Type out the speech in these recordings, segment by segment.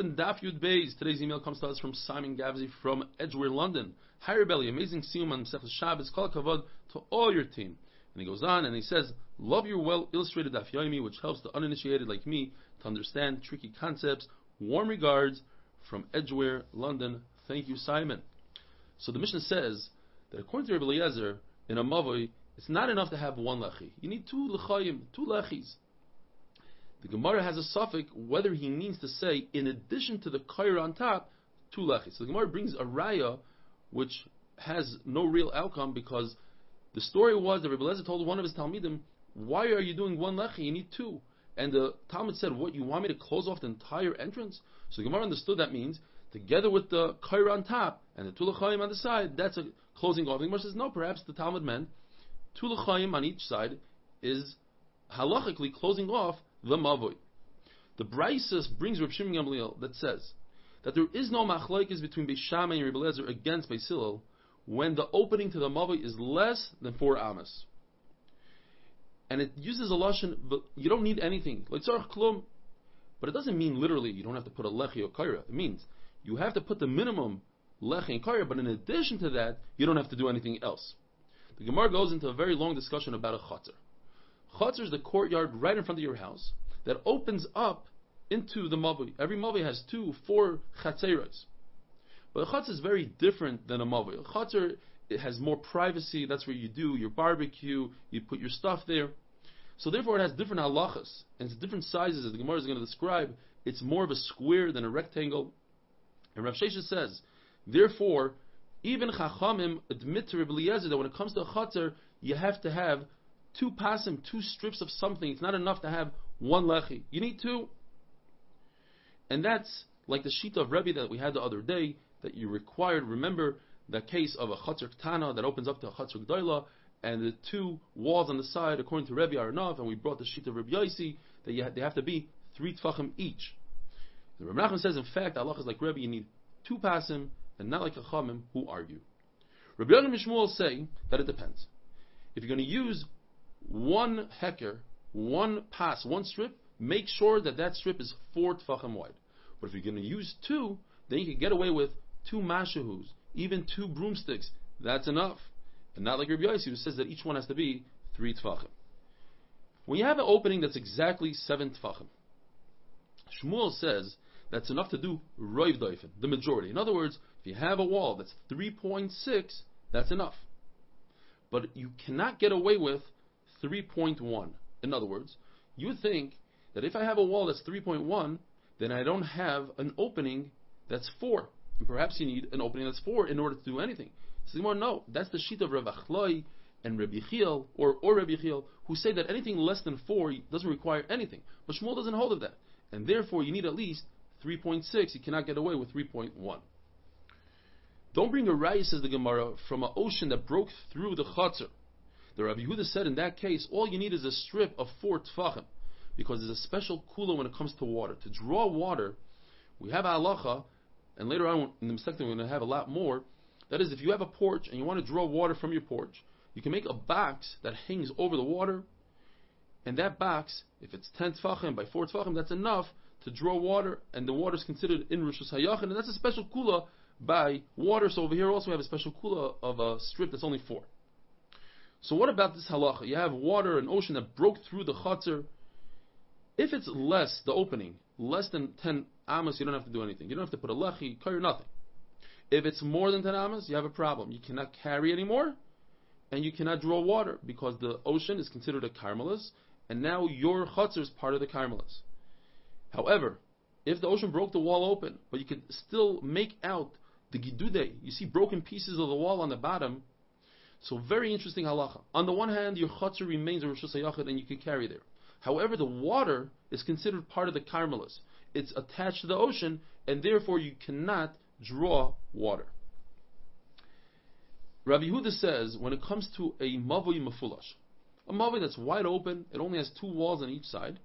Lovin Daf Beis. Today's email comes to us from Simon Gavsey from Edgware, London. Hi Rebelli, amazing siyum on Sefas Shabbos. Kol kavod to all your team. And he goes on and he says, Love your well illustrated Daf Yomi, which helps the uninitiated like me to understand tricky concepts. Warm regards from Edgware, London. Thank you, Simon. So the mission says that according to Rabbi Eliezer, in a it's not enough to have one lechi. You need two lechayim, two lechis. The Gemara has a suffix whether he means to say, in addition to the kair on top, two lechis. So the Gemara brings a raya which has no real outcome because the story was that Rabbi Eliezer told one of his Talmidim, why are you doing one lechi? You need two. And the Talmud said, what, you want me to close off the entire entrance? So the Gemara understood that means, together with the kair on top and the two lechayim on the side, that's a closing off. The Gemara says, no, perhaps the Talmud meant two lechayim on each side is halachically closing off the mavoi. The Braisus brings Reb Shimon Gamliel that says that there is no machlokes between Beis Shammai and Reb Eliezer against Beis Hillel when the opening to the mavoi is less than four amas. And it uses a lashon, but you don't need anything. Like klum, but it doesn't mean literally you don't have to put a lechi or kaira. It means you have to put the minimum lechi and kaira, but in addition to that, you don't have to do anything else. The Gemara goes into a very long discussion about a chatzar. Chatzar is the courtyard right in front of your house that opens up into the Mavi. Every Mavi has two, four chatzeros. But a chatzar is very different than a Mavi. A chatzar it has more privacy. That's where you do your barbecue. You put your stuff there. So therefore, it has different halachas and it's different sizes. As the Gemara is going to describe, it's more of a square than a rectangle. And Rav Shesha says, therefore, even Chachamim admit to Rabbi Eliezer that when it comes to a chatzar, you have to have two pasim, two strips of something. It's not enough to have one lechi. You need two. And that's like the sheet of Rebbe that we had the other day that you required. Remember the case of a chatzar ktana that opens up to a gdoila, and the two walls on the side, according to Rebbe, are enough. And we brought the sheet of Rebbe Yaisi that have, they have to be three tfachim each. The Rebbe Nachman says, in fact, Allah is like Rebbe, you need two pasim, and not like a chamim who argue. Rabbi Yochanan Mishmuel say that it depends. If you're going to use one heker, one pass, one strip, make sure that that strip is four tfachim wide. But if you're going to use two, then you can get away with two mashahus, even two broomsticks. That's enough. And not like Rabbi Yossi, who says that each one has to be three tfachim. When you have an opening that's exactly seven tfachim, Shmuel says that's enough to do roiv doifen, the majority. In other words, if you have a wall that's 3.6, that's enough. But you cannot get away with 3.1. In other words, you think that if I have a wall that's 3.1, then I don't have an opening that's 4. And perhaps you need an opening that's 4 in order to do anything. So you want to know, that's the sheet of Rav Achloi and Rabbi Yechiel, or, or Rabbi Yechiel, who say that anything less than 4 doesn't require anything. But Shmuel doesn't hold of that. And therefore you need at least 3.6. You cannot get away with 3.1. Don't bring a raya, says the Gemara, from an ocean that broke through the chatzar. The Rabbi Yehuda said in that case, all you need is a strip of four tfachim, because there's a special kula when it comes to water. To draw water, we have halacha, and later on in the second we're going to have a lot more. That is, if you have a porch and you want to draw water from your porch, you can make a box that hangs over the water, and that box, if it's 10 tfachim by 4 tfachim, that's enough to draw water, and the water is considered in Rishus Hayachin, and that's a special kula by water. So over here also we have a special kula of a strip that's only 4. So what about this halacha? You have water, an ocean that broke through the chutzner. If it's less, the opening, less than 10 amas, you don't have to do anything. You don't have to put a lechi, kar, nothing. If it's more than 10 amas, you have a problem. You cannot carry anymore, and you cannot draw water, because the ocean is considered a karmelis, and now your chutzner is part of the karmelis. However, if the ocean broke the wall open, but you could still make out the gidude, you see broken pieces of the wall on the bottom, so very interesting halacha. On the one hand, your chutzner remains a Rosh Hashanah and you can carry there. However, the water is considered part of the Carmelis. It's attached to the ocean, and therefore you cannot draw water. Rabbi Yehuda says when it comes to a mavoi mafulash, a mavoi that's wide open, it only has two walls on each side,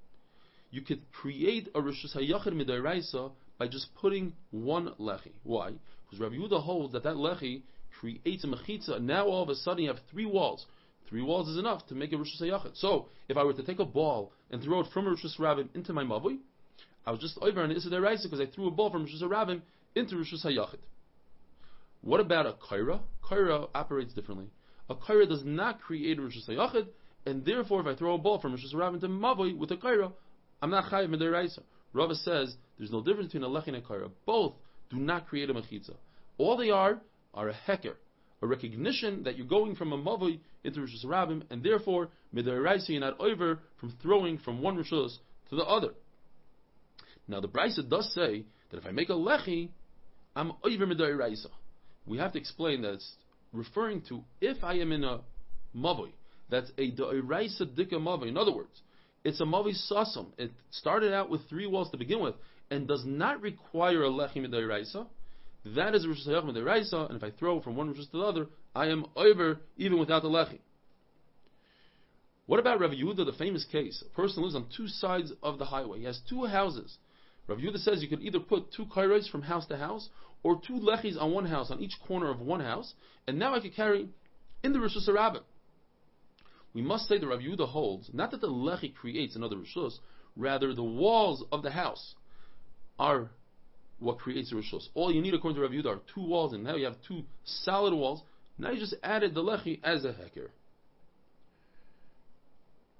you could create a Rosh Hashanah midairaisa by just putting one lechi. Why? Because Rabbi Yehuda holds that that lechi creates a mechitza, now all of a sudden you have three walls. Three walls is enough to make a Rosh Hashanah. So, if I were to take a ball and throw it from Reshus Harabim into my Mavui, I was just over on Issa Deraisa because I threw a ball from Reshus Harabim into Rosh Hayachid. What about a Kaira? Kaira operates differently. A Kaira does not create a Rosh Hayachid, and therefore if I throw a ball from Reshus Harabim into Mavoi with a Kaira, I'm not Chayiv Midiraisa. Rava says there's no difference between a Lech and a Kaira. Both do not create a Mechitza. All they are are a Heker, a recognition that you're going from a Mavoi into Reshus Harabim, and therefore Midiraisa you're not over from throwing from one Rosh to the other. Now the Brisa does say that if I make a lechi, I'm over midayraisa. We have to explain that it's referring to if I am in a mavoi, that's a da'iraisa dika mavoi. In other words, it's a mavi sasam. It started out with three walls to begin with, and does not require a lechi midayraisa. That is a rishus hayach midayraisa, and if I throw from one rishus to the other, I am over even without the lechi. What about Rav Yehuda, the famous case? A person lives on two sides of the highway. He has two houses. Rav Yehuda says you could either put two kairos from house to house, or two lechis on one house, on each corner of one house, and now I could carry in the Rishus Rabbah. We must say the Rav Yehuda holds, not that the lechi creates another Rishus, rather the walls of the house are what creates the Rishus. All you need according to Rav Yehuda are two walls, and now you have two solid walls. Now you just added the lechi as a heker.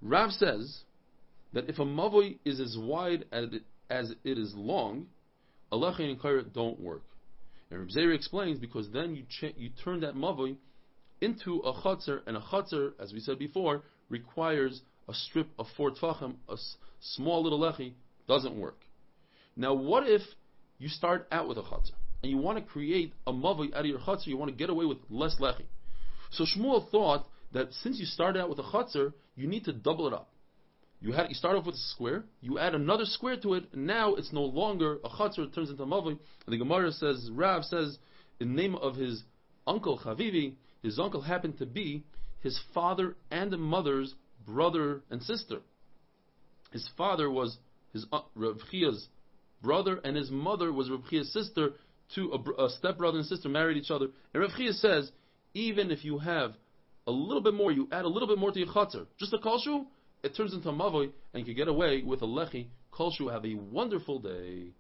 Rav says that if a mavoi is as wide as it, as it is long, a lechi and kaira don't work. And Reb Zeri explains because then you ch- you turn that mavoi into a chotzer, and a chotzer, as we said before, requires a strip of four tfachim, a s- small little lechi, doesn't work. Now, what if you start out with a chotzer and you want to create a mavoi out of your chotzer, you want to get away with less lechi? So Shmuel thought that since you started out with a chotzer, you need to double it up. You had you start off with a square, you add another square to it, and now it's no longer a chatzar, it turns into a mavi. And the Gemara says, Rav says, in name of his uncle Chavivi, his uncle happened to be his father and mother's brother and sister. His father was his uh, Rav Chia's brother, and his mother was Rav Chia's sister. Two a, a stepbrother and sister married each other. And Rav Chia says, even if you have a little bit more, you add a little bit more to your chatzar, just a kalshu, it turns into a mavoy, and you can get away with a lechi. Kolshu, have a wonderful day.